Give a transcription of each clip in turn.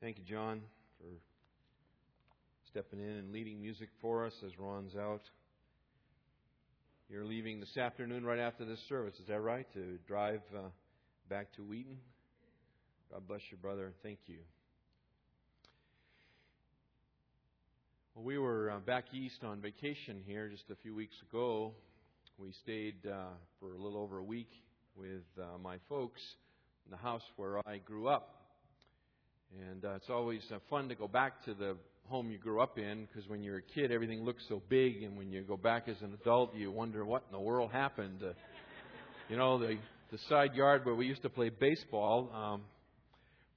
Thank you, John, for stepping in and leading music for us as Ron's out. You're leaving this afternoon right after this service, is that right? To drive uh, back to Wheaton? God bless you, brother. Thank you. Well, we were uh, back east on vacation here just a few weeks ago. We stayed uh, for a little over a week with uh, my folks in the house where I grew up. And uh, it's always uh, fun to go back to the home you grew up in because when you're a kid, everything looks so big, and when you go back as an adult, you wonder what in the world happened. Uh, you know, the the side yard where we used to play baseball. Um,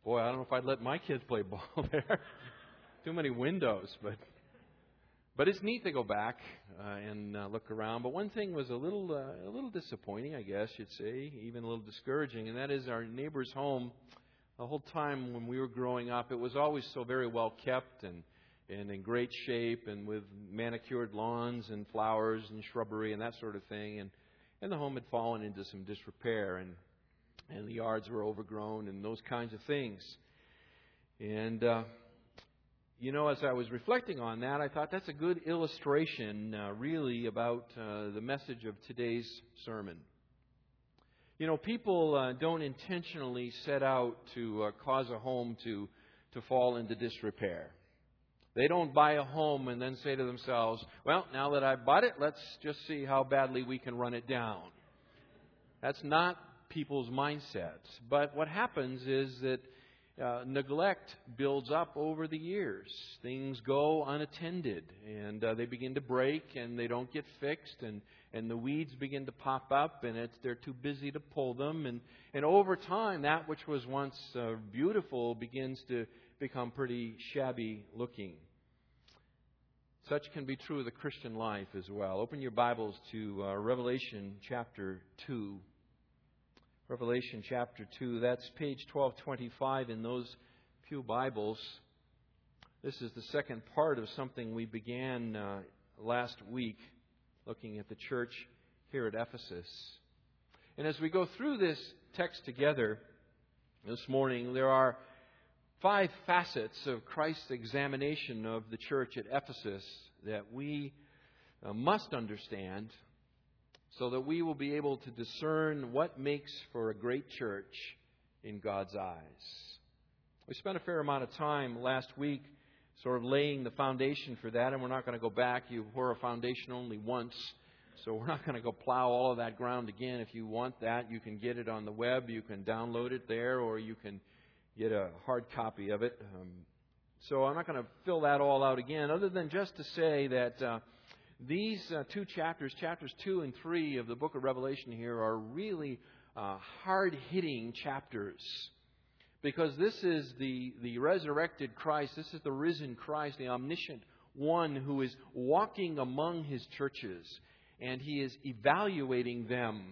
boy, I don't know if I'd let my kids play ball there. Too many windows, but but it's neat to go back uh, and uh, look around. But one thing was a little uh, a little disappointing, I guess you'd say, even a little discouraging, and that is our neighbor's home the whole time when we were growing up, it was always so very well kept and and in great shape and with manicured lawns and flowers and shrubbery and that sort of thing. And and the home had fallen into some disrepair and and the yards were overgrown and those kinds of things. And uh, you know, as I was reflecting on that, I thought that's a good illustration, uh, really, about uh, the message of today's sermon. You know, people uh, don't intentionally set out to uh, cause a home to, to fall into disrepair. They don't buy a home and then say to themselves, well, now that I've bought it, let's just see how badly we can run it down. That's not people's mindsets. But what happens is that uh, neglect builds up over the years. Things go unattended, and uh, they begin to break, and they don't get fixed, and, and the weeds begin to pop up, and it's, they're too busy to pull them. And, and over time, that which was once uh, beautiful begins to become pretty shabby looking. Such can be true of the Christian life as well. Open your Bibles to uh, Revelation chapter 2. Revelation chapter 2. That's page 1225 in those few Bibles. This is the second part of something we began uh, last week, looking at the church here at Ephesus. And as we go through this text together this morning, there are five facets of Christ's examination of the church at Ephesus that we uh, must understand so that we will be able to discern what makes for a great church in God's eyes. We spent a fair amount of time last week sort of laying the foundation for that, and we're not going to go back. You pour a foundation only once, so we're not going to go plow all of that ground again. If you want that, you can get it on the web, you can download it there, or you can get a hard copy of it. Um, so I'm not going to fill that all out again, other than just to say that. Uh, these uh, two chapters, chapters 2 and 3 of the book of Revelation here, are really uh, hard hitting chapters. Because this is the, the resurrected Christ, this is the risen Christ, the omniscient one who is walking among his churches, and he is evaluating them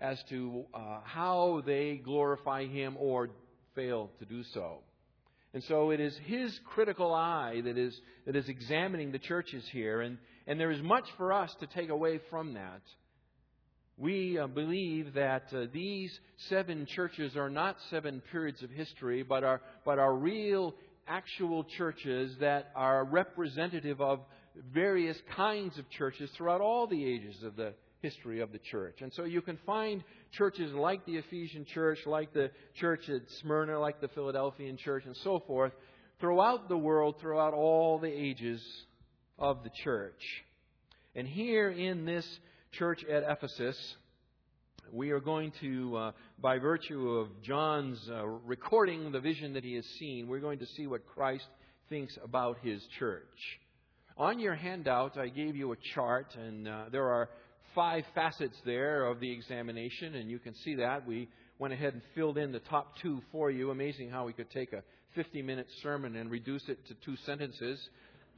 as to uh, how they glorify him or fail to do so. And so it is his critical eye that is, that is examining the churches here. And, and there is much for us to take away from that. We uh, believe that uh, these seven churches are not seven periods of history, but are, but are real, actual churches that are representative of various kinds of churches throughout all the ages of the history of the church. And so you can find churches like the Ephesian church, like the church at Smyrna, like the Philadelphian church, and so forth, throughout the world, throughout all the ages of the church. And here in this church at Ephesus, we are going to, uh, by virtue of John's uh, recording the vision that he has seen, we're going to see what Christ thinks about his church. On your handout, I gave you a chart, and uh, there are five facets there of the examination, and you can see that. We went ahead and filled in the top two for you. Amazing how we could take a 50 minute sermon and reduce it to two sentences.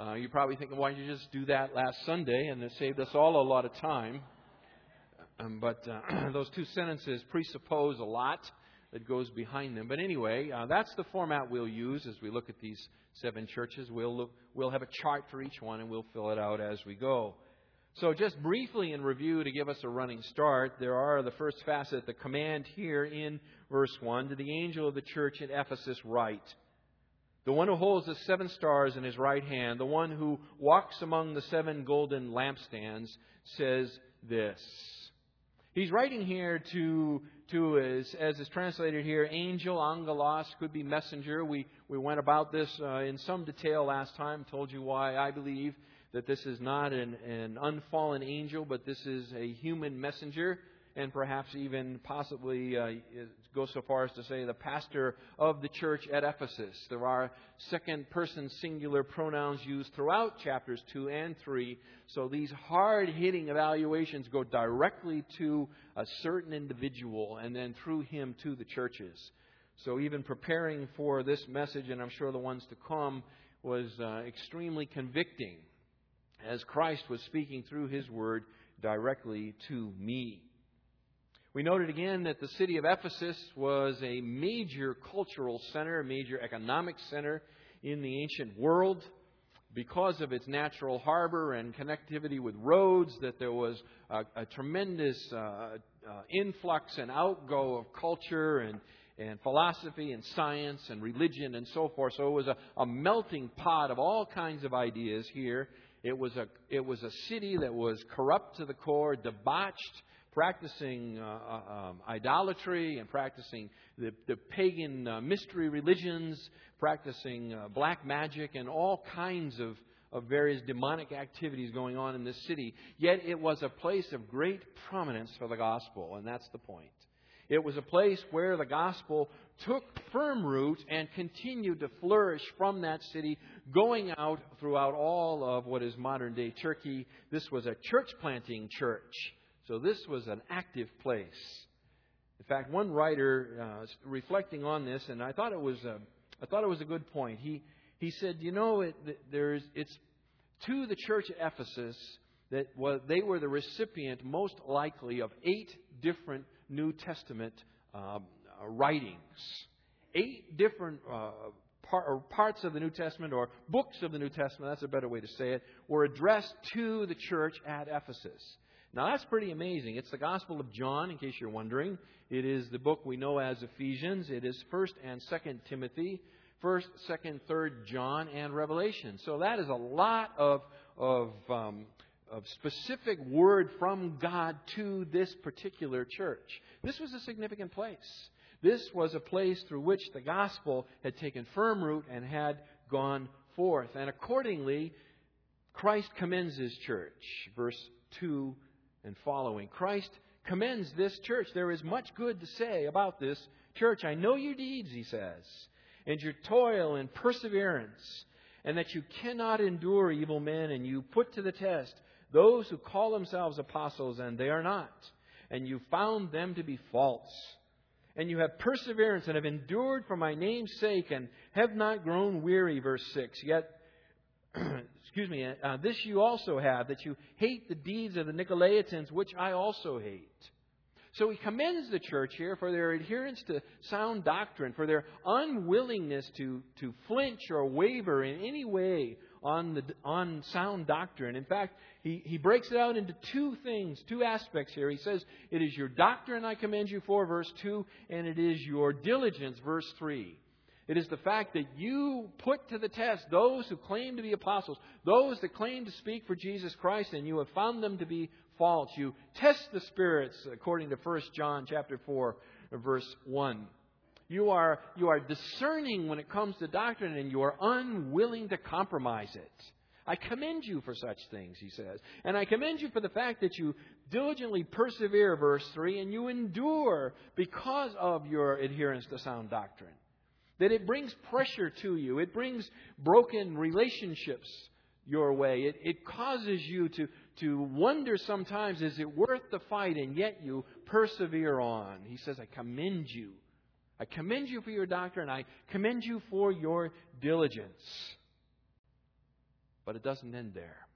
Uh, you're probably thinking, why did you just do that last Sunday? And it saved us all a lot of time. Um, but uh, those two sentences presuppose a lot that goes behind them. But anyway, uh, that's the format we'll use as we look at these seven churches. We'll, look, we'll have a chart for each one and we'll fill it out as we go. So, just briefly in review to give us a running start, there are the first facet, the command here in verse 1 to the angel of the church at Ephesus, write. The one who holds the seven stars in his right hand, the one who walks among the seven golden lampstands, says this. He's writing here to, to as, as is translated here, angel, angelos, could be messenger. We, we went about this uh, in some detail last time, told you why I believe that this is not an, an unfallen angel, but this is a human messenger and perhaps even possibly uh, go so far as to say the pastor of the church at Ephesus. There are second person singular pronouns used throughout chapters 2 and 3. So these hard hitting evaluations go directly to a certain individual and then through him to the churches. So even preparing for this message, and I'm sure the ones to come, was uh, extremely convicting as Christ was speaking through his word directly to me. We noted again that the city of Ephesus was a major cultural center, a major economic center in the ancient world because of its natural harbor and connectivity with roads, that there was a, a tremendous uh, uh, influx and outgo of culture and, and philosophy and science and religion and so forth. So it was a, a melting pot of all kinds of ideas here. It was a, it was a city that was corrupt to the core, debauched, practicing uh, uh, um, idolatry and practicing the, the pagan uh, mystery religions, practicing uh, black magic, and all kinds of, of various demonic activities going on in this city. Yet it was a place of great prominence for the gospel, and that's the point. It was a place where the gospel took firm root and continued to flourish from that city, going out throughout all of what is modern day Turkey. This was a church planting church so this was an active place. In fact, one writer uh, reflecting on this, and I thought it was a, I thought it was a good point. He he said, you know, it, there's it's to the church at Ephesus that was, they were the recipient most likely of eight different New Testament um, uh, writings, eight different uh, par- parts of the New Testament or books of the New Testament. That's a better way to say it. Were addressed to the church at Ephesus. Now that's pretty amazing. It's the Gospel of John, in case you're wondering. It is the book we know as Ephesians. It is 1st and 2nd Timothy, 1st, 2nd, 3rd John, and Revelation. So that is a lot of, of, um, of specific word from God to this particular church. This was a significant place. This was a place through which the gospel had taken firm root and had gone forth. And accordingly, Christ commends his church. Verse 2 and following. Christ commends this church. There is much good to say about this church. I know your deeds, he says, and your toil and perseverance, and that you cannot endure evil men, and you put to the test those who call themselves apostles, and they are not, and you found them to be false. And you have perseverance and have endured for my name's sake and have not grown weary, verse 6. Yet excuse me, uh, this you also have, that you hate the deeds of the Nicolaitans, which I also hate. So he commends the church here for their adherence to sound doctrine, for their unwillingness to, to flinch or waver in any way on, the, on sound doctrine. In fact, he, he breaks it out into two things, two aspects here. He says, It is your doctrine I commend you for, verse 2, and it is your diligence, verse 3. It is the fact that you put to the test those who claim to be apostles, those that claim to speak for Jesus Christ, and you have found them to be false. You test the spirits according to 1 John chapter 4, verse 1. You are, you are discerning when it comes to doctrine, and you are unwilling to compromise it. I commend you for such things, he says. And I commend you for the fact that you diligently persevere, verse 3, and you endure because of your adherence to sound doctrine that it brings pressure to you. It brings broken relationships your way. It, it causes you to, to wonder sometimes, is it worth the fight? And yet you persevere on. He says, I commend you. I commend you for your doctrine. I commend you for your diligence. But it doesn't end there.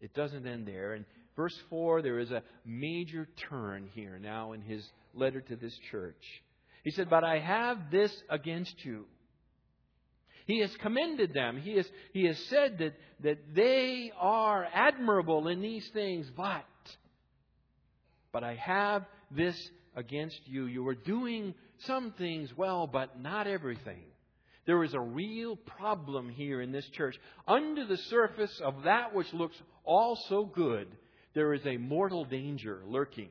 It doesn't end there. In verse 4, there is a major turn here now in his letter to this church. He said, But I have this against you. He has commended them. He has, he has said that, that they are admirable in these things, but, but I have this against you. You are doing some things well, but not everything. There is a real problem here in this church. Under the surface of that which looks all so good, there is a mortal danger lurking.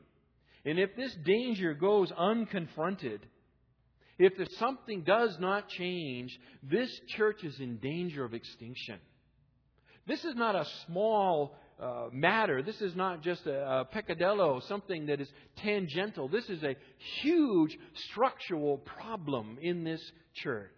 And if this danger goes unconfronted, if something does not change, this church is in danger of extinction. This is not a small uh, matter. This is not just a, a peccadillo, something that is tangential. This is a huge structural problem in this church.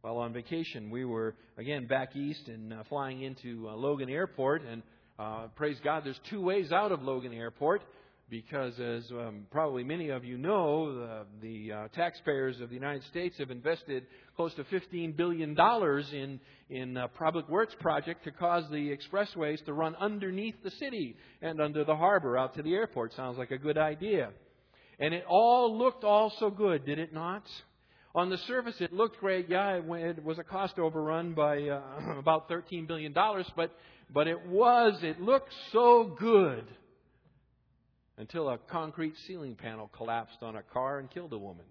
While on vacation, we were again back east and uh, flying into uh, Logan Airport, and uh, praise God, there's two ways out of Logan Airport because, as um, probably many of you know, the, the uh, taxpayers of the United States have invested close to $15 billion in, in a public works project to cause the expressways to run underneath the city and under the harbor out to the airport. Sounds like a good idea. And it all looked all so good, did it not? On the surface, it looked great. Yeah, it was a cost overrun by uh, about $13 billion, but, but it was, it looked so good until a concrete ceiling panel collapsed on a car and killed a woman.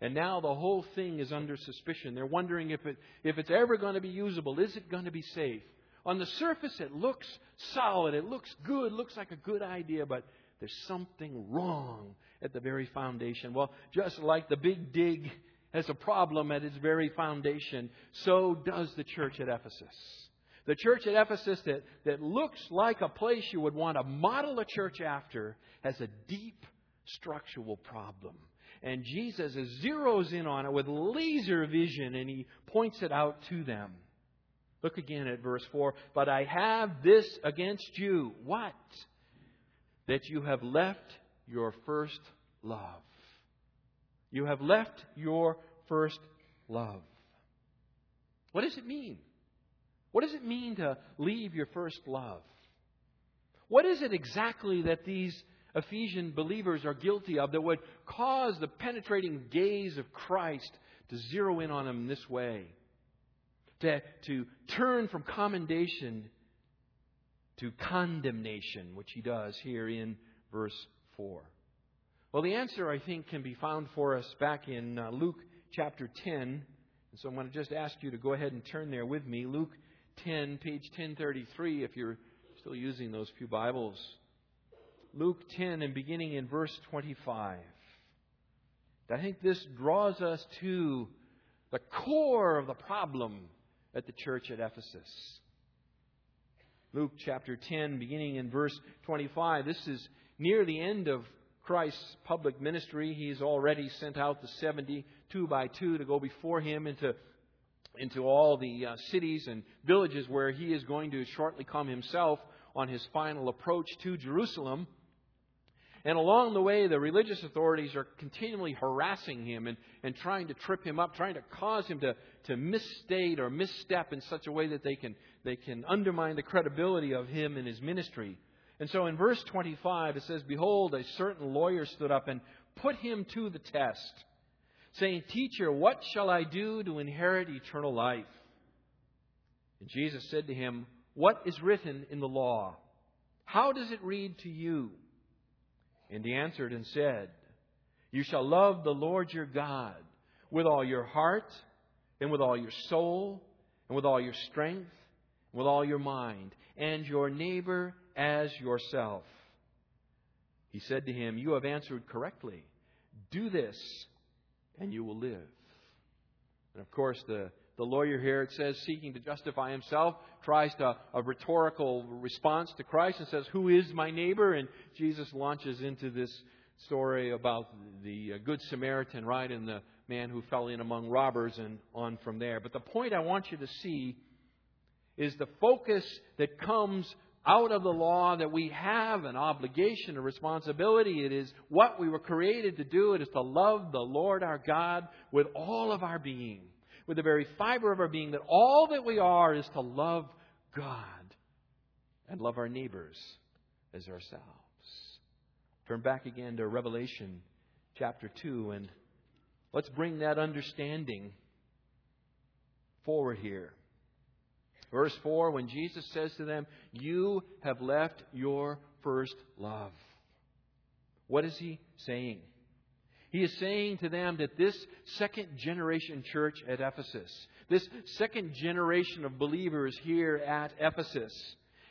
And now the whole thing is under suspicion. They're wondering if, it, if it's ever going to be usable. Is it going to be safe? On the surface, it looks solid. It looks good. Looks like a good idea, but there's something wrong at the very foundation. Well, just like the big dig has a problem at its very foundation, so does the church at Ephesus. The church at Ephesus that, that looks like a place you would want to model a church after has a deep structural problem. And Jesus zeroes in on it with laser vision and he points it out to them. Look again at verse 4. But I have this against you. What? That you have left your first love. You have left your first love. What does it mean? What does it mean to leave your first love? What is it exactly that these Ephesian believers are guilty of that would cause the penetrating gaze of Christ to zero in on them this way? To, to turn from commendation to condemnation, which he does here in verse 4. Well, the answer, I think, can be found for us back in uh, Luke chapter 10. And so I'm going to just ask you to go ahead and turn there with me. Luke 10, page 1033, if you're still using those few Bibles. Luke 10 and beginning in verse 25. I think this draws us to the core of the problem at the church at Ephesus. Luke chapter 10, beginning in verse 25. This is near the end of Christ's public ministry. He's already sent out the 70 two by two to go before him into into all the uh, cities and villages where he is going to shortly come himself on his final approach to Jerusalem. And along the way, the religious authorities are continually harassing him and, and trying to trip him up, trying to cause him to, to misstate or misstep in such a way that they can, they can undermine the credibility of him and his ministry. And so in verse 25, it says, Behold, a certain lawyer stood up and put him to the test saying, Teacher, what shall I do to inherit eternal life? And Jesus said to him, What is written in the law? How does it read to you? And he answered and said, You shall love the Lord your God with all your heart, and with all your soul, and with all your strength, and with all your mind, and your neighbor as yourself. He said to him, You have answered correctly. Do this and you will live. And of course, the, the lawyer here, it says, seeking to justify himself, tries to, a rhetorical response to Christ and says, Who is my neighbor? And Jesus launches into this story about the uh, Good Samaritan, right, and the man who fell in among robbers and on from there. But the point I want you to see is the focus that comes out of the law that we have an obligation, a responsibility. It is what we were created to do. It is to love the Lord our God with all of our being, with the very fiber of our being, that all that we are is to love God and love our neighbors as ourselves. Turn back again to Revelation chapter 2 and let's bring that understanding forward here. Verse 4 when Jesus says to them, You have left your first love. What is he saying? He is saying to them that this second generation church at Ephesus, this second generation of believers here at Ephesus,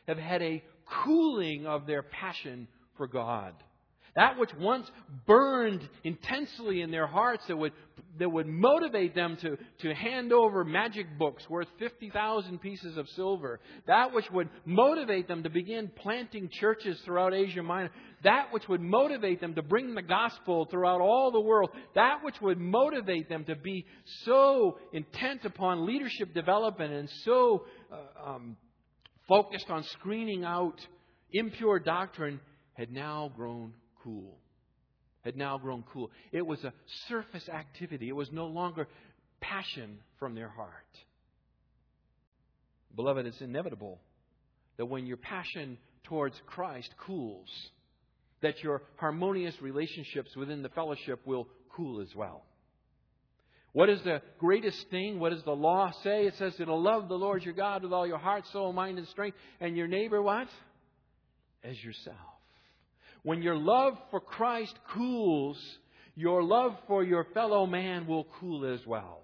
have had a cooling of their passion for God. That which once burned intensely in their hearts that would, that would motivate them to, to hand over magic books worth 50,000 pieces of silver. That which would motivate them to begin planting churches throughout Asia Minor. That which would motivate them to bring the gospel throughout all the world. That which would motivate them to be so intent upon leadership development and so uh, um, focused on screening out impure doctrine had now grown cool. Had now grown cool. It was a surface activity. It was no longer passion from their heart. Beloved, it's inevitable that when your passion towards Christ cools, that your harmonious relationships within the fellowship will cool as well. What is the greatest thing? What does the law say? It says to love the Lord your God with all your heart, soul, mind, and strength, and your neighbor what? As yourself. When your love for Christ cools, your love for your fellow man will cool as well.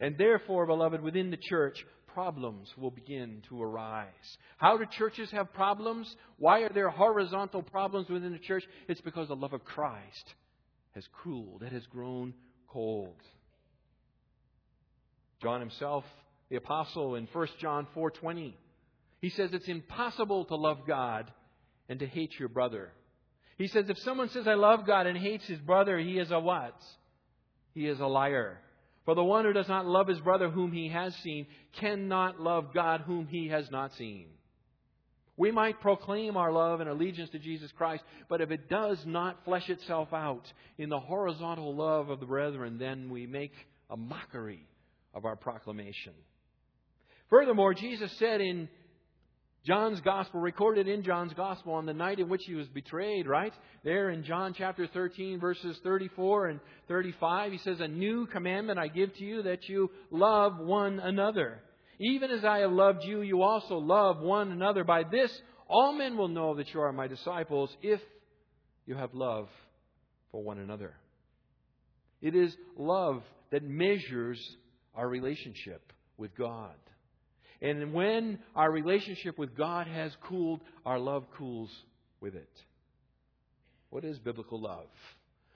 And therefore, beloved, within the church, problems will begin to arise. How do churches have problems? Why are there horizontal problems within the church? It's because the love of Christ has cooled, it has grown cold. John himself, the apostle in 1 John 4:20, he says it's impossible to love God and to hate your brother. He says, if someone says, I love God and hates his brother, he is a what? He is a liar. For the one who does not love his brother whom he has seen cannot love God whom he has not seen. We might proclaim our love and allegiance to Jesus Christ, but if it does not flesh itself out in the horizontal love of the brethren, then we make a mockery of our proclamation. Furthermore, Jesus said in John's gospel, recorded in John's gospel on the night in which he was betrayed, right? There in John chapter 13, verses 34 and 35, he says, A new commandment I give to you that you love one another. Even as I have loved you, you also love one another. By this, all men will know that you are my disciples if you have love for one another. It is love that measures our relationship with God. And when our relationship with God has cooled, our love cools with it. What is biblical love?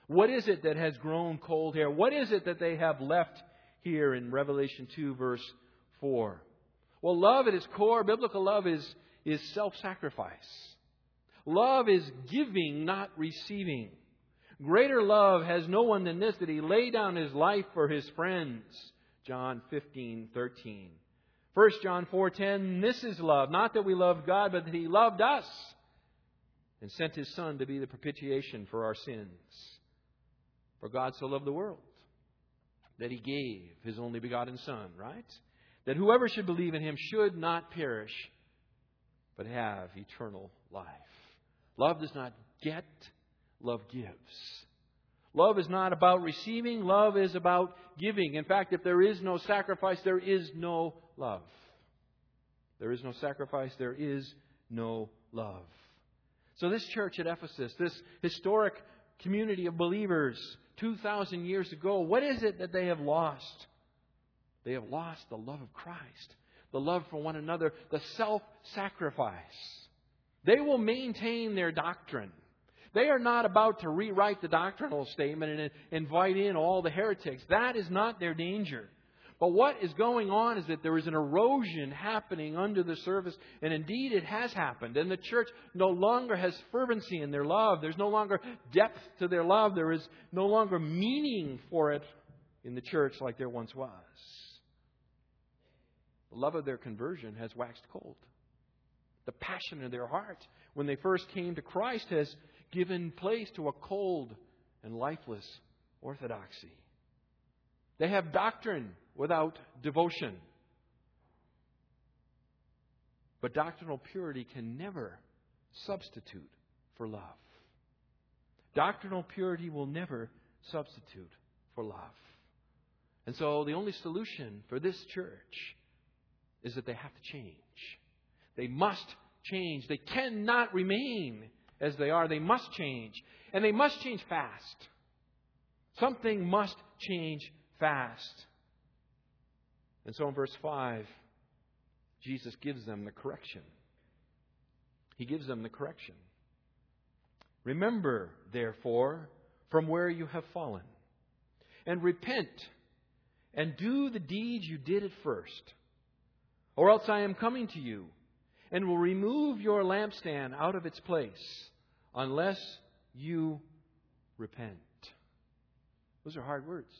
What is it that has grown cold here? What is it that they have left here in Revelation 2, verse 4? Well, love at its core, biblical love is, is self sacrifice. Love is giving, not receiving. Greater love has no one than this, that he lay down his life for his friends. John 15, 13. 1 John 4:10 This is love, not that we loved God, but that he loved us and sent his son to be the propitiation for our sins. For God so loved the world that he gave his only begotten son, right? That whoever should believe in him should not perish, but have eternal life. Love does not get, love gives. Love is not about receiving, love is about giving. In fact, if there is no sacrifice, there is no love. There is no sacrifice, there is no love. So, this church at Ephesus, this historic community of believers 2,000 years ago, what is it that they have lost? They have lost the love of Christ, the love for one another, the self sacrifice. They will maintain their doctrine. They are not about to rewrite the doctrinal statement and invite in all the heretics. That is not their danger. But what is going on is that there is an erosion happening under the surface, and indeed it has happened. And the church no longer has fervency in their love. There's no longer depth to their love. There is no longer meaning for it in the church like there once was. The love of their conversion has waxed cold. The passion of their heart when they first came to Christ has given place to a cold and lifeless orthodoxy. They have doctrine without devotion. But doctrinal purity can never substitute for love. Doctrinal purity will never substitute for love. And so the only solution for this church is that they have to change. They must change. They cannot remain as they are. They must change. And they must change fast. Something must change fast. And so in verse 5, Jesus gives them the correction. He gives them the correction. Remember, therefore, from where you have fallen, and repent, and do the deeds you did at first. Or else I am coming to you, and will remove your lampstand out of its place, unless you repent. Those are hard words.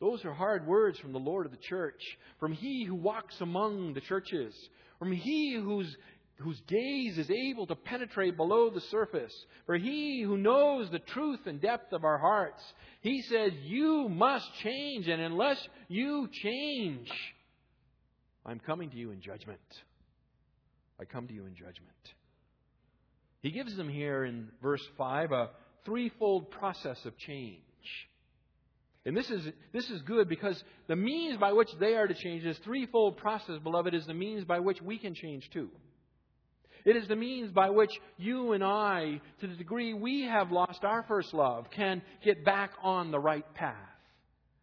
Those are hard words from the Lord of the church, from He who walks among the churches, from He whose, whose gaze is able to penetrate below the surface, for He who knows the truth and depth of our hearts. He says, You must change, and unless you change, I'm coming to you in judgment. I come to you in judgment. He gives them here in verse 5 a threefold process of change. And this is, this is good because the means by which they are to change, this threefold process, beloved, is the means by which we can change too. It is the means by which you and I, to the degree we have lost our first love, can get back on the right path.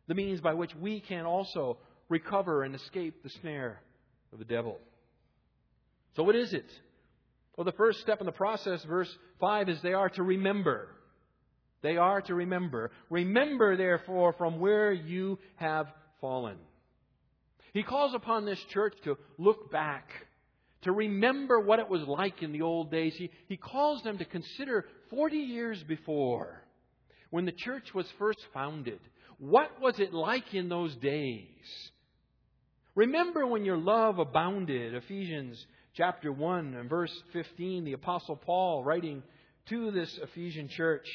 The means by which we can also recover and escape the snare of the devil. So, what is it? Well, the first step in the process, verse 5, is they are to remember. They are to remember. Remember, therefore, from where you have fallen. He calls upon this church to look back, to remember what it was like in the old days. He, he calls them to consider 40 years before, when the church was first founded. What was it like in those days? Remember when your love abounded. Ephesians chapter 1 and verse 15, the Apostle Paul writing to this Ephesian church.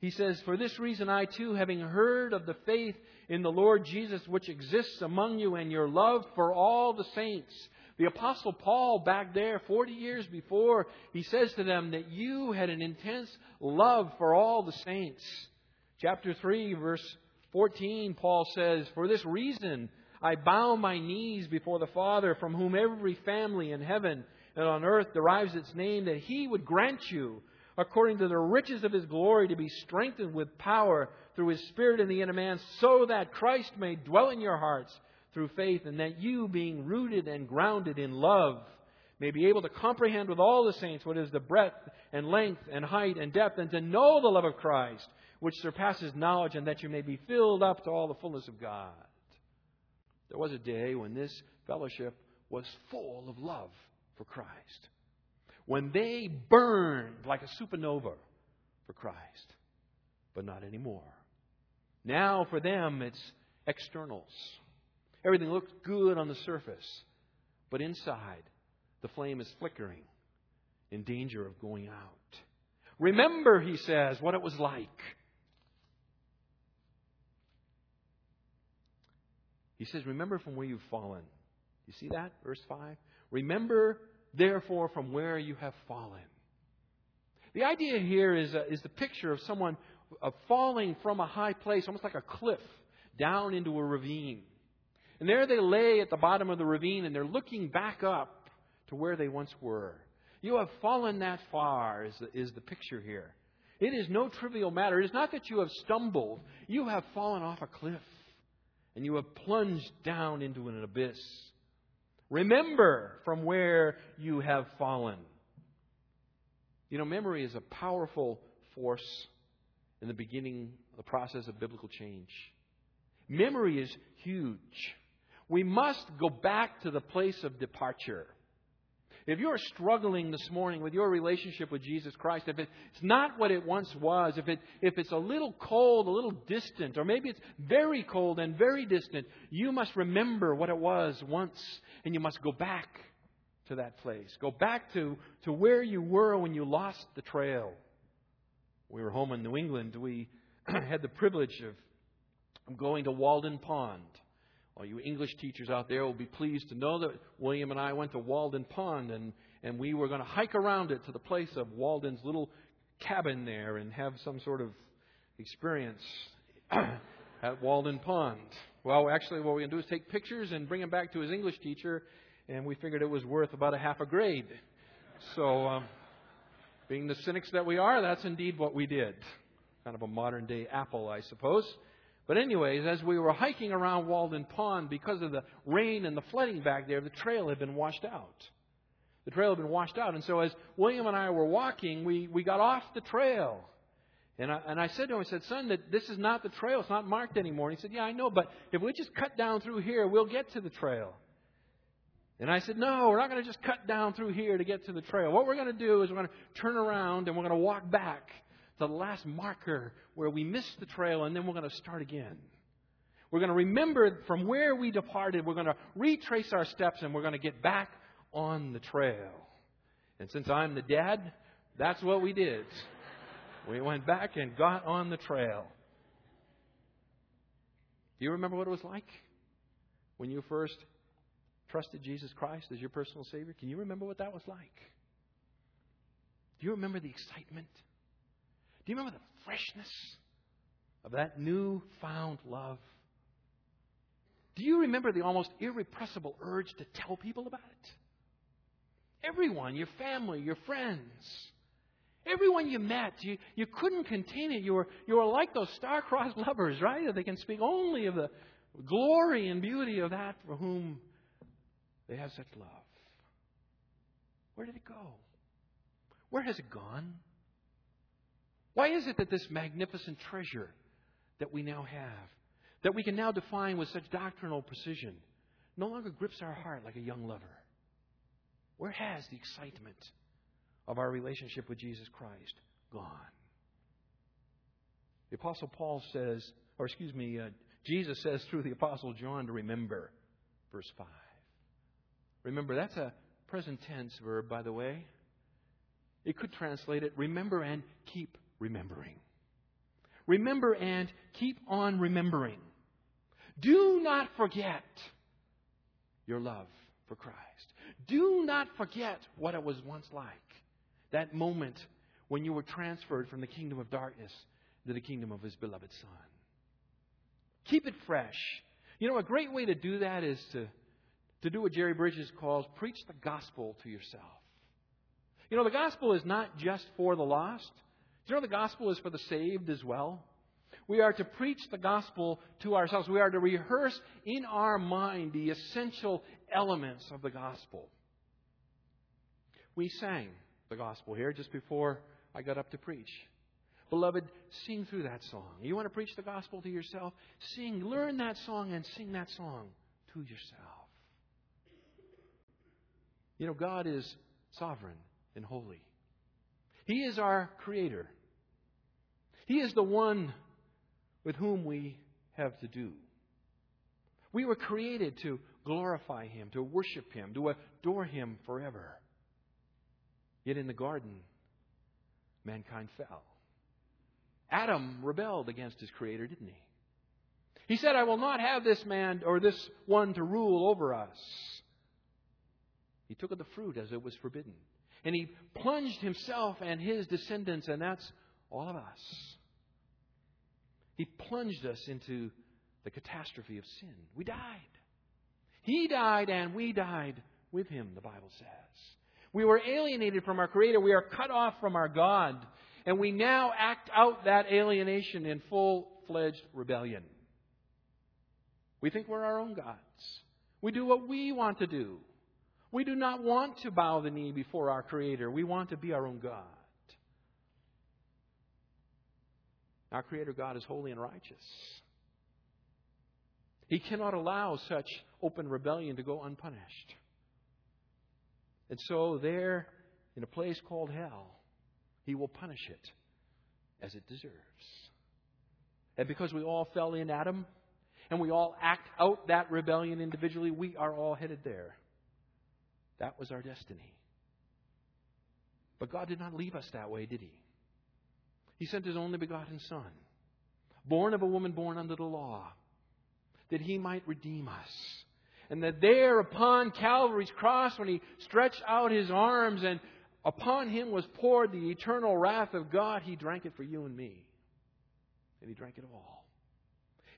He says, For this reason I too, having heard of the faith in the Lord Jesus which exists among you and your love for all the saints. The Apostle Paul, back there 40 years before, he says to them that you had an intense love for all the saints. Chapter 3, verse 14, Paul says, For this reason I bow my knees before the Father, from whom every family in heaven and on earth derives its name, that he would grant you according to the riches of his glory, to be strengthened with power through his Spirit in the inner man, so that Christ may dwell in your hearts through faith, and that you, being rooted and grounded in love, may be able to comprehend with all the saints what is the breadth and length and height and depth, and to know the love of Christ, which surpasses knowledge, and that you may be filled up to all the fullness of God. There was a day when this fellowship was full of love for Christ when they burned like a supernova for Christ, but not anymore. Now, for them, it's externals. Everything looks good on the surface, but inside, the flame is flickering, in danger of going out. Remember, he says, what it was like. He says, Remember from where you've fallen. You see that? Verse 5. Remember therefore, from where you have fallen. The idea here is, a, is the picture of someone of falling from a high place, almost like a cliff, down into a ravine. And there they lay at the bottom of the ravine and they're looking back up to where they once were. You have fallen that far, is the, is the picture here. It is no trivial matter. It is not that you have stumbled, you have fallen off a cliff and you have plunged down into an abyss. Remember from where you have fallen. You know, memory is a powerful force in the beginning the process of biblical change. Memory is huge. We must go back to the place of departure. If you're struggling this morning with your relationship with Jesus Christ, if it's not what it once was, if, it, if it's a little cold, a little distant, or maybe it's very cold and very distant, you must remember what it was once, and you must go back to that place. Go back to, to where you were when you lost the trail. We were home in New England. We had the privilege of going to Walden Pond. All you English teachers out there will be pleased to know that William and I went to Walden Pond and, and we were going to hike around it to the place of Walden's little cabin there and have some sort of experience at Walden Pond. Well, actually, what we're going to do is take pictures and bring them back to his English teacher, and we figured it was worth about a half a grade. So, um, being the cynics that we are, that's indeed what we did. kind of a modern day Apple, I suppose. But, anyways, as we were hiking around Walden Pond, because of the rain and the flooding back there, the trail had been washed out. The trail had been washed out. And so, as William and I were walking, we, we got off the trail. And I, and I said to him, I said, son, that this is not the trail. It's not marked anymore. And he said, yeah, I know, but if we just cut down through here, we'll get to the trail. And I said, no, we're not going to just cut down through here to get to the trail. What we're going to do is we're going to turn around and we're going to walk back the last marker where we missed the trail, and then we're going to start again. We're going to remember from where we departed. We're going to retrace our steps, and we're going to get back on the trail. And since I'm the dad, that's what we did. We went back and got on the trail. Do you remember what it was like when you first trusted Jesus Christ as your personal Savior? Can you remember what that was like? Do you remember the excitement? Do you remember the freshness of that new-found love? Do you remember the almost irrepressible urge to tell people about it? Everyone, your family, your friends, everyone you met, you, you couldn't contain it. You were, you were like those star-crossed lovers, right? They can speak only of the glory and beauty of that for whom they have such love. Where did it go? Where has it gone? Why is it that this magnificent treasure that we now have, that we can now define with such doctrinal precision, no longer grips our heart like a young lover? Where has the excitement of our relationship with Jesus Christ gone? The Apostle Paul says, or excuse me, uh, Jesus says through the Apostle John to remember, verse 5. Remember, that's a present tense verb, by the way. It could translate it remember and keep remembering. Remember and keep on remembering. Do not forget your love for Christ. Do not forget what it was once like. That moment when you were transferred from the kingdom of darkness to the kingdom of His beloved Son. Keep it fresh. You know, a great way to do that is to, to do what Jerry Bridges calls preach the gospel to yourself. You know, the gospel is not just for the lost, do you know the gospel is for the saved as well? We are to preach the gospel to ourselves. We are to rehearse in our mind the essential elements of the gospel. We sang the gospel here just before I got up to preach. Beloved, sing through that song. You want to preach the gospel to yourself? Sing, learn that song and sing that song to yourself. You know, God is sovereign and holy. He is our Creator. He is the one with whom we have to do. We were created to glorify Him, to worship Him, to adore Him forever. Yet in the garden, mankind fell. Adam rebelled against his Creator, didn't he? He said, I will not have this man or this one to rule over us. He took of the fruit as it was forbidden. And he plunged himself and his descendants, and that's all of us. He plunged us into the catastrophe of sin. We died. He died, and we died with him, the Bible says. We were alienated from our Creator. We are cut off from our God. And we now act out that alienation in full fledged rebellion. We think we're our own gods. We do what we want to do. We do not want to bow the knee before our Creator. We want to be our own God. Our Creator God is holy and righteous. He cannot allow such open rebellion to go unpunished. And so, there, in a place called hell, He will punish it as it deserves. And because we all fell in Adam, and we all act out that rebellion individually, we are all headed there. That was our destiny. But God did not leave us that way, did He? He sent His only begotten Son, born of a woman born under the law, that He might redeem us. And that there upon Calvary's cross, when He stretched out His arms and upon Him was poured the eternal wrath of God, He drank it for you and me. And He drank it all.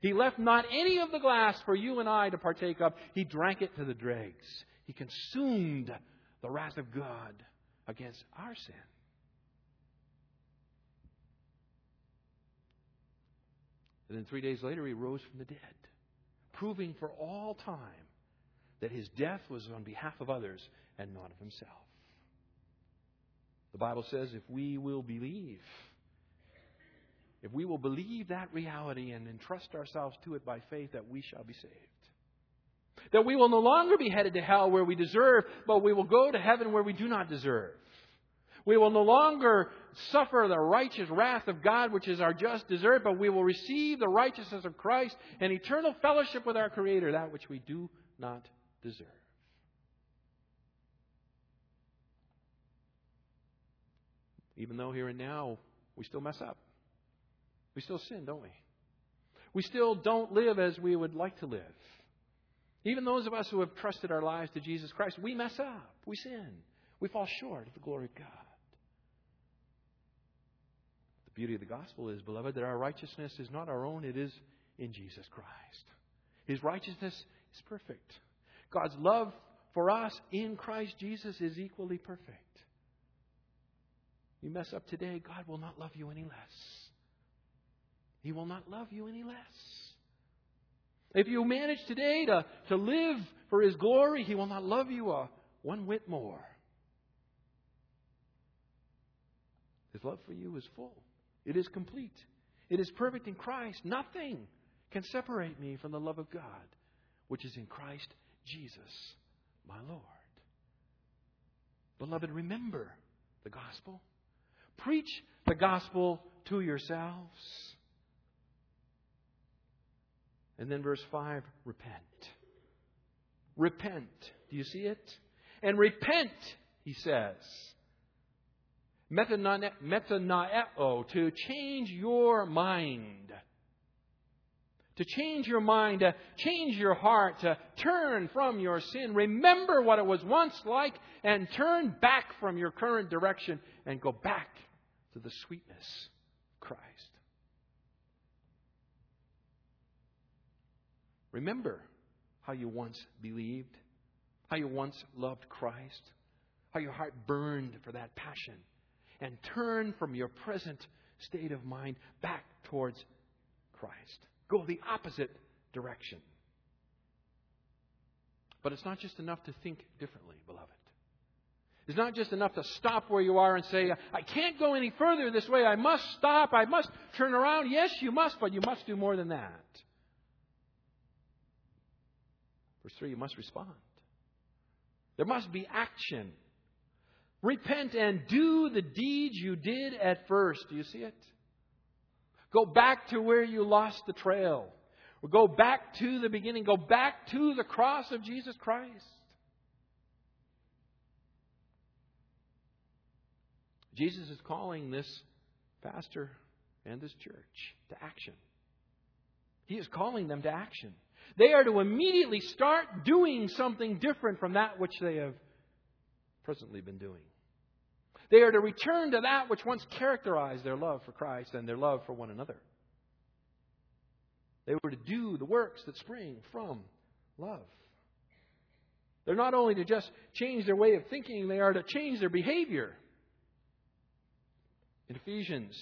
He left not any of the glass for you and I to partake of. He drank it to the dregs. He consumed the wrath of God against our sin. And then three days later, he rose from the dead, proving for all time that his death was on behalf of others and not of himself. The Bible says if we will believe, if we will believe that reality and entrust ourselves to it by faith, that we shall be saved. That we will no longer be headed to hell where we deserve, but we will go to heaven where we do not deserve. We will no longer suffer the righteous wrath of God, which is our just desert, but we will receive the righteousness of Christ and eternal fellowship with our Creator, that which we do not deserve. Even though here and now we still mess up, we still sin, don't we? We still don't live as we would like to live. Even those of us who have trusted our lives to Jesus Christ, we mess up. We sin. We fall short of the glory of God. Beauty of the gospel is, beloved, that our righteousness is not our own, it is in Jesus Christ. His righteousness is perfect. God's love for us in Christ Jesus is equally perfect. You mess up today, God will not love you any less. He will not love you any less. If you manage today to, to live for His glory, He will not love you a, one whit more. His love for you is full, it is complete, it is perfect in Christ. Nothing can separate me from the love of God, which is in Christ Jesus, my Lord. Beloved, remember the gospel. Preach the gospel to yourselves. And then verse 5 repent. Repent. Do you see it? And repent, he says. Metanoeo, to change your mind. To change your mind, to change your heart, to turn from your sin. Remember what it was once like and turn back from your current direction and go back to the sweetness of Christ. Remember how you once believed, how you once loved Christ, how your heart burned for that passion, and turn from your present state of mind back towards Christ. Go the opposite direction. But it's not just enough to think differently, beloved. It's not just enough to stop where you are and say, I can't go any further this way. I must stop. I must turn around. Yes, you must, but you must do more than that. Verse 3 you must respond. There must be action. Repent and do the deeds you did at first. Do you see it? Go back to where you lost the trail. Or go back to the beginning. Go back to the cross of Jesus Christ. Jesus is calling this pastor and this church to action. He is calling them to action. They are to immediately start doing something different from that which they have presently been doing. They are to return to that which once characterized their love for Christ and their love for one another. They were to do the works that spring from love. They're not only to just change their way of thinking, they are to change their behavior. In Ephesians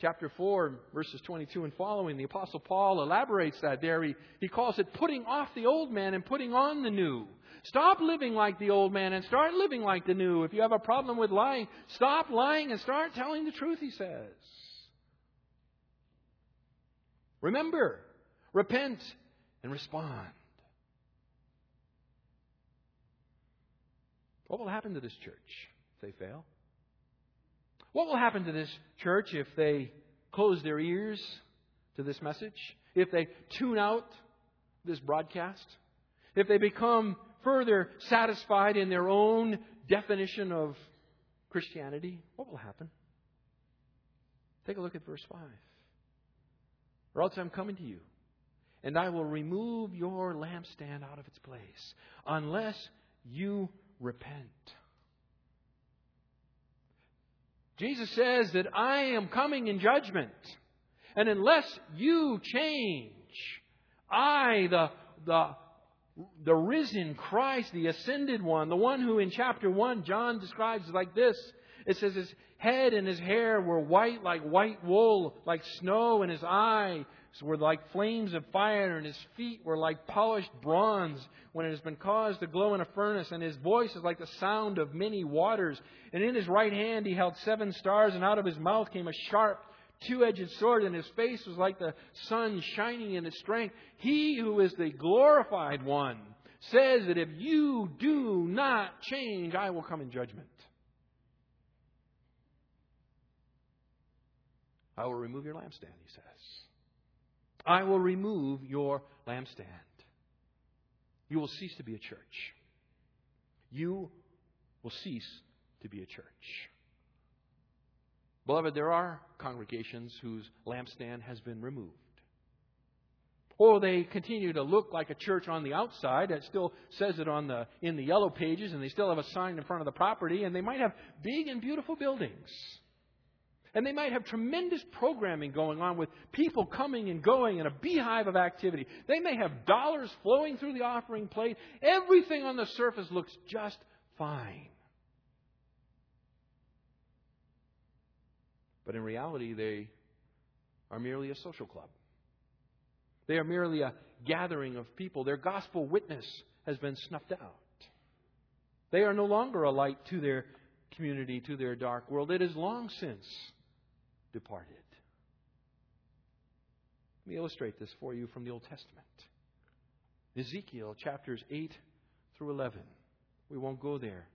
chapter 4, verses 22 and following, the Apostle Paul elaborates that there. He, he calls it putting off the old man and putting on the new. Stop living like the old man and start living like the new. If you have a problem with lying, stop lying and start telling the truth, he says. Remember, repent and respond. What will happen to this church if they fail? What will happen to this church if they close their ears to this message? If they tune out this broadcast? If they become further satisfied in their own definition of Christianity? What will happen? Take a look at verse 5. Or else I'm coming to you, and I will remove your lampstand out of its place, unless you repent. Jesus says that I am coming in judgment. And unless you change, I, the, the, the risen Christ, the ascended one, the one who in chapter 1 John describes like this it says his head and his hair were white like white wool, like snow, and his eye were like flames of fire, and his feet were like polished bronze when it has been caused to glow in a furnace, and his voice is like the sound of many waters. And in his right hand he held seven stars, and out of his mouth came a sharp, two edged sword, and his face was like the sun shining in its strength. He who is the glorified one says that if you do not change, I will come in judgment. I will remove your lampstand, he says. I will remove your lampstand. You will cease to be a church. You will cease to be a church. Beloved, there are congregations whose lampstand has been removed. Or they continue to look like a church on the outside that still says it on the, in the yellow pages, and they still have a sign in front of the property, and they might have big and beautiful buildings. And they might have tremendous programming going on with people coming and going and a beehive of activity. They may have dollars flowing through the offering plate. Everything on the surface looks just fine. But in reality, they are merely a social club. They are merely a gathering of people. Their gospel witness has been snuffed out. They are no longer a light to their community, to their dark world. It is long since departed. Let me illustrate this for you from the Old Testament. Ezekiel chapters 8 through 11. We won't go there.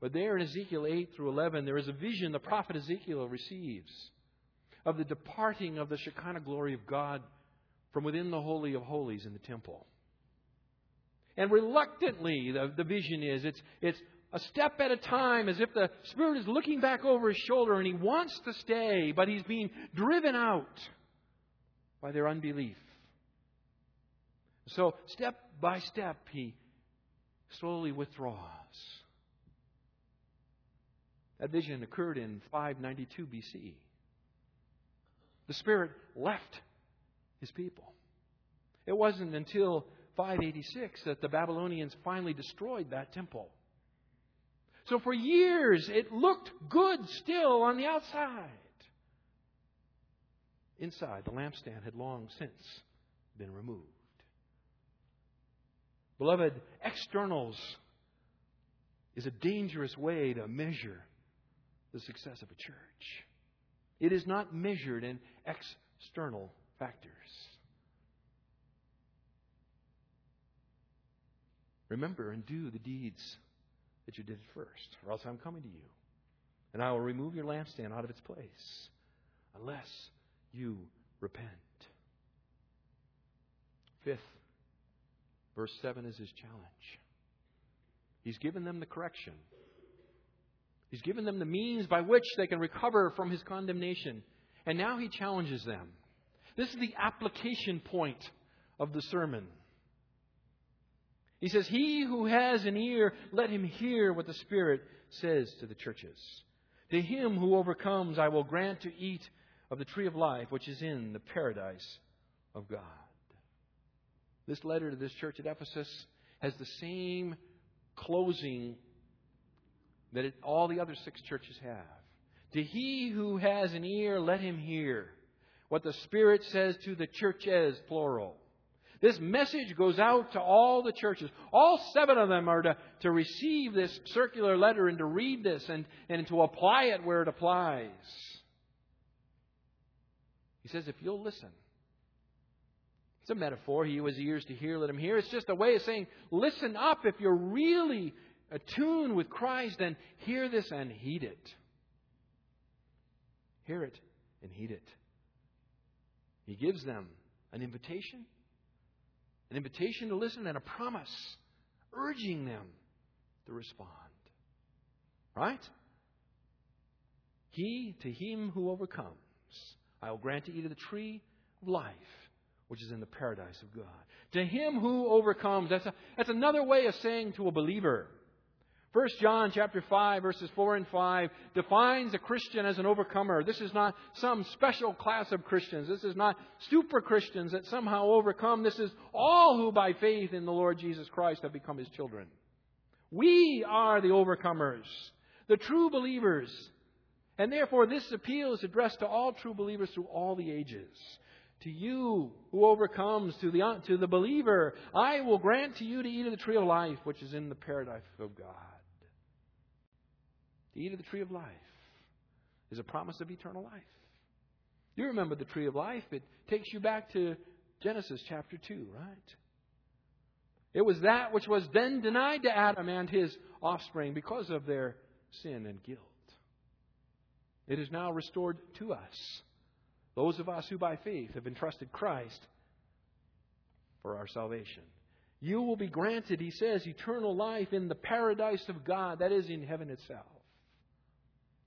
But there in Ezekiel 8 through 11, there is a vision the prophet Ezekiel receives of the departing of the Shekinah glory of God from within the Holy of Holies in the temple. And reluctantly, the, the vision is it's, it's a step at a time, as if the Spirit is looking back over his shoulder and he wants to stay, but he's being driven out by their unbelief. So, step by step, he slowly withdraws. That vision occurred in 592 BC. The Spirit left his people. It wasn't until 586 that the Babylonians finally destroyed that temple. So for years, it looked good still on the outside. Inside, the lampstand had long since been removed. Beloved, externals is a dangerous way to measure the success of a church. It is not measured in external factors. Remember and do the deeds that you did it first, or else I'm coming to you. And I will remove your lampstand out of its place unless you repent. Fifth, verse 7 is his challenge. He's given them the correction. He's given them the means by which they can recover from his condemnation. And now he challenges them. This is the application point of the sermon. He says, He who has an ear, let him hear what the Spirit says to the churches. To him who overcomes, I will grant to eat of the tree of life, which is in the paradise of God. This letter to this church at Ephesus has the same closing that it, all the other six churches have. To he who has an ear, let him hear what the Spirit says to the churches, plural. This message goes out to all the churches. All seven of them are to, to receive this circular letter and to read this and, and to apply it where it applies. He says, if you'll listen. It's a metaphor. He who has ears to hear, let him hear. It's just a way of saying, listen up. If you're really attuned with Christ, then hear this and heed it. Hear it and heed it. He gives them an invitation an invitation to listen and a promise urging them to respond. Right? He, to him who overcomes, I will grant to eat of the tree of life, which is in the paradise of God. To him who overcomes, that's, a, that's another way of saying to a believer, 1 John chapter 5 verses 4 and 5 defines a Christian as an overcomer. This is not some special class of Christians. This is not super Christians that somehow overcome. This is all who by faith in the Lord Jesus Christ have become his children. We are the overcomers, the true believers. And therefore this appeal is addressed to all true believers through all the ages. To you who overcomes, to the, to the believer, I will grant to you to eat of the tree of life, which is in the paradise of God. To eat of the tree of life is a promise of eternal life. You remember the tree of life. It takes you back to Genesis chapter 2, right? It was that which was then denied to Adam and his offspring because of their sin and guilt. It is now restored to us. Those of us who by faith have entrusted Christ for our salvation. You will be granted, he says, eternal life in the paradise of God, that is in heaven itself.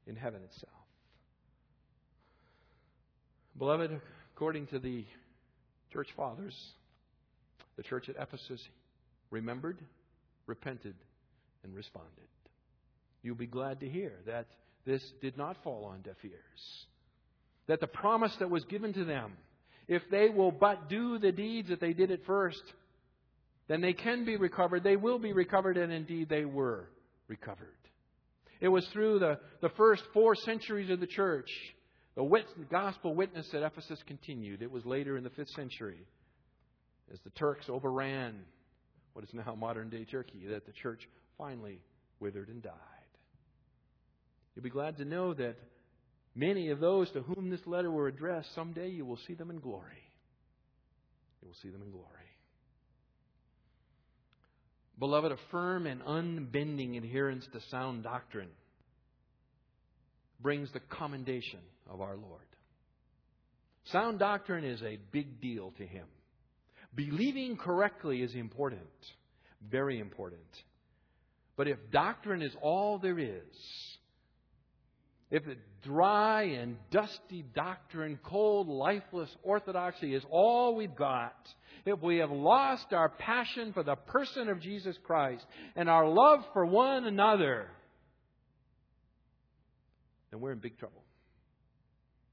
In heaven itself. Beloved, according to the church fathers, the church at Ephesus remembered, repented, and responded. You'll be glad to hear that this did not fall on deaf ears. That the promise that was given to them, if they will but do the deeds that they did at first, then they can be recovered. They will be recovered, and indeed they were recovered. It was through the, the first four centuries of the church the gospel witness at Ephesus continued. It was later in the fifth century, as the Turks overran what is now modern day Turkey, that the church finally withered and died. You'll be glad to know that many of those to whom this letter were addressed, someday you will see them in glory. You will see them in glory. Beloved, a firm and unbending adherence to sound doctrine brings the commendation of our Lord. Sound doctrine is a big deal to him. Believing correctly is important, very important. But if doctrine is all there is, if the dry and dusty doctrine, cold, lifeless orthodoxy is all we've got, if we have lost our passion for the person of Jesus Christ and our love for one another, then we're in big trouble.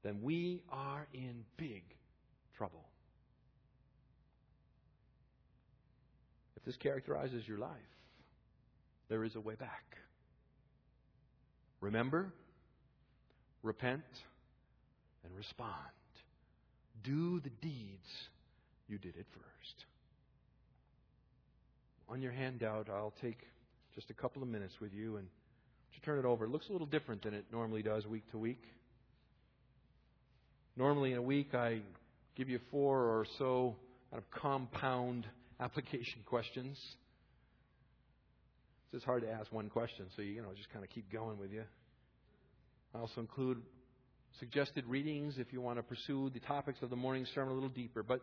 Then we are in big trouble. If this characterizes your life, there is a way back. Remember, repent, and respond. Do the deeds you did at first. On your handout, I'll take just a couple of minutes with you and to turn it over. It looks a little different than it normally does week to week. Normally, in a week, I give you four or so kind of compound application questions. It's just hard to ask one question, so you, you know just kind of keep going with you. I also include suggested readings if you want to pursue the topics of the morning sermon a little deeper. But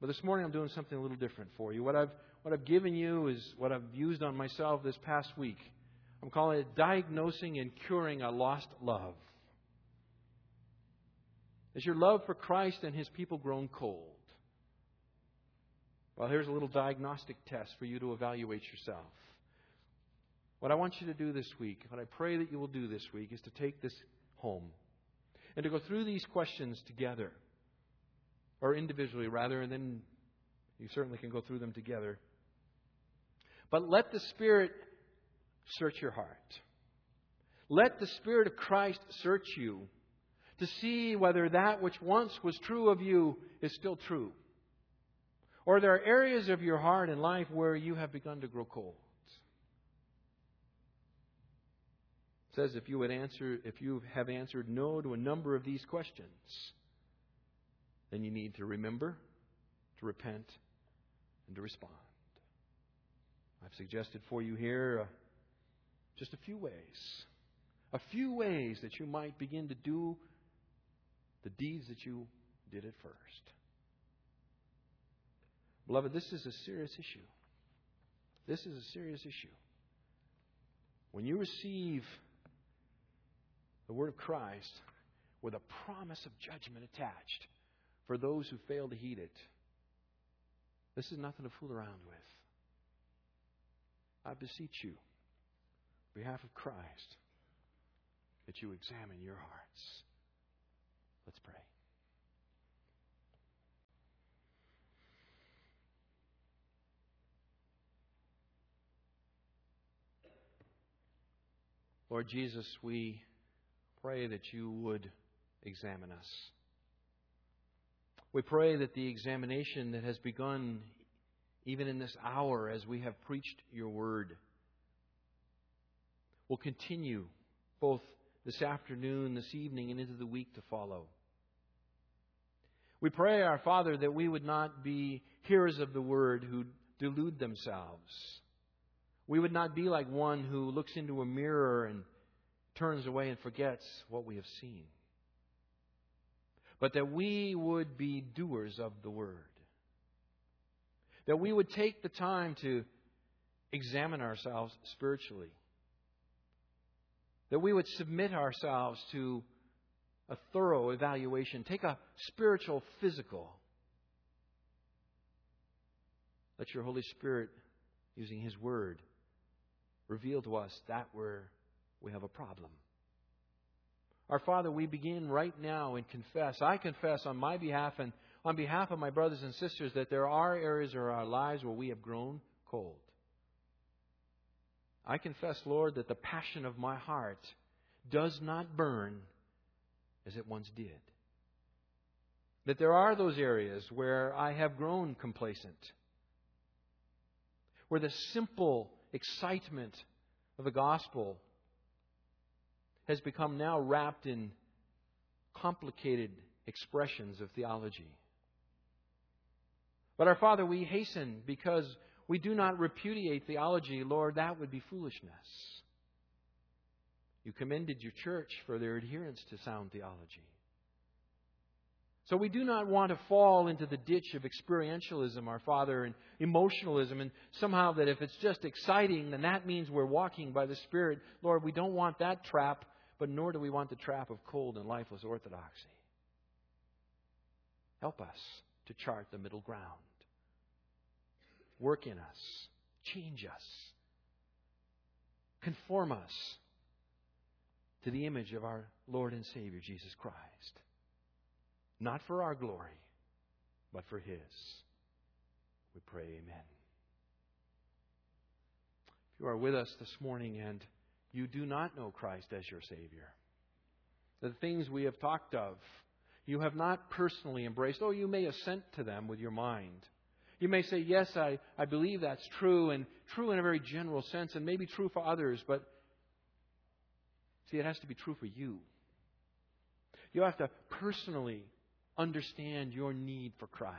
but this morning I'm doing something a little different for you. What I've what I've given you is what I've used on myself this past week. I'm calling it diagnosing and curing a lost love. Has your love for Christ and his people grown cold? Well, here's a little diagnostic test for you to evaluate yourself. What I want you to do this week, what I pray that you will do this week, is to take this home and to go through these questions together, or individually rather, and then you certainly can go through them together. But let the Spirit search your heart. Let the Spirit of Christ search you to see whether that which once was true of you is still true. Or there are areas of your heart and life where you have begun to grow cold. It says if you would answer if you have answered no to a number of these questions, then you need to remember, to repent, and to respond. I've suggested for you here uh, just a few ways. A few ways that you might begin to do the deeds that you did at first. Beloved, this is a serious issue. This is a serious issue. When you receive the word of Christ with a promise of judgment attached for those who fail to heed it, this is nothing to fool around with. I beseech you, on behalf of Christ, that you examine your hearts. Let's pray. Lord Jesus, we pray that you would examine us. We pray that the examination that has begun even in this hour as we have preached your word will continue both this afternoon, this evening, and into the week to follow. We pray, our Father, that we would not be hearers of the word who delude themselves. We would not be like one who looks into a mirror and turns away and forgets what we have seen. But that we would be doers of the word. That we would take the time to examine ourselves spiritually. That we would submit ourselves to a thorough evaluation. Take a spiritual physical. Let your Holy Spirit, using His Word, reveal to us that where we have a problem. Our Father, we begin right now and confess. I confess on my behalf and on behalf of my brothers and sisters that there are areas of our lives where we have grown cold. I confess, Lord, that the passion of my heart does not burn as it once did. That there are those areas where I have grown complacent, where the simple excitement of the gospel has become now wrapped in complicated expressions of theology. But our Father, we hasten because we do not repudiate theology. Lord, that would be foolishness. You commended your church for their adherence to sound theology. So we do not want to fall into the ditch of experientialism, our Father, and emotionalism, and somehow that if it's just exciting, then that means we're walking by the Spirit. Lord, we don't want that trap, but nor do we want the trap of cold and lifeless orthodoxy. Help us to chart the middle ground. Work in us, change us, conform us to the image of our Lord and Savior, Jesus Christ. Not for our glory, but for His. We pray, Amen. If you are with us this morning and you do not know Christ as your Savior, the things we have talked of, you have not personally embraced, oh, you may assent to them with your mind. You may say, Yes, I, I believe that's true, and true in a very general sense, and maybe true for others, but see, it has to be true for you. You have to personally understand your need for Christ.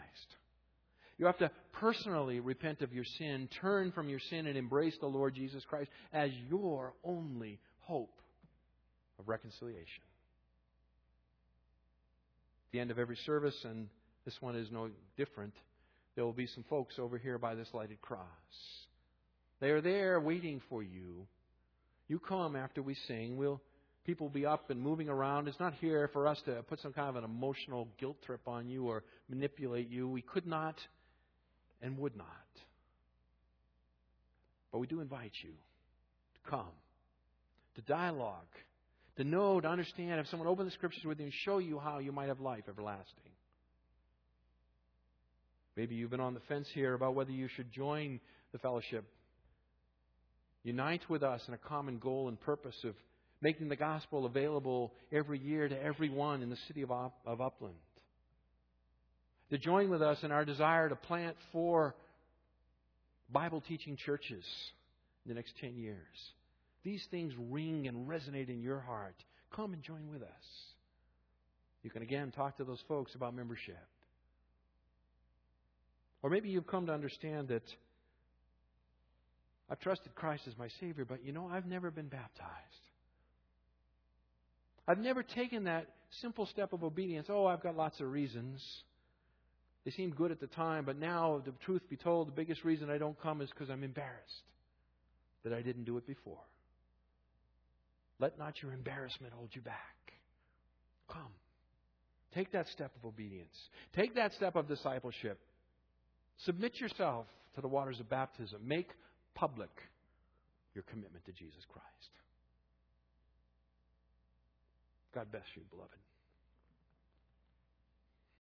You have to personally repent of your sin, turn from your sin, and embrace the Lord Jesus Christ as your only hope of reconciliation. At the end of every service, and this one is no different, there will be some folks over here by this lighted cross. They are there waiting for you. You come after we sing. We'll people will be up and moving around. It's not here for us to put some kind of an emotional guilt trip on you or manipulate you. We could not and would not. But we do invite you to come, to dialogue, to know, to understand. If someone open the scriptures with you and show you how you might have life everlasting. Maybe you've been on the fence here about whether you should join the fellowship. Unite with us in a common goal and purpose of making the gospel available every year to everyone in the city of, of Upland. To join with us in our desire to plant four Bible teaching churches in the next 10 years. These things ring and resonate in your heart. Come and join with us. You can again talk to those folks about membership. Or maybe you've come to understand that I've trusted Christ as my Savior, but you know, I've never been baptized. I've never taken that simple step of obedience. Oh, I've got lots of reasons. They seemed good at the time, but now, the truth be told, the biggest reason I don't come is because I'm embarrassed that I didn't do it before. Let not your embarrassment hold you back. Come. Take that step of obedience. Take that step of discipleship. Submit yourself to the waters of baptism. Make public your commitment to Jesus Christ. God bless you, beloved.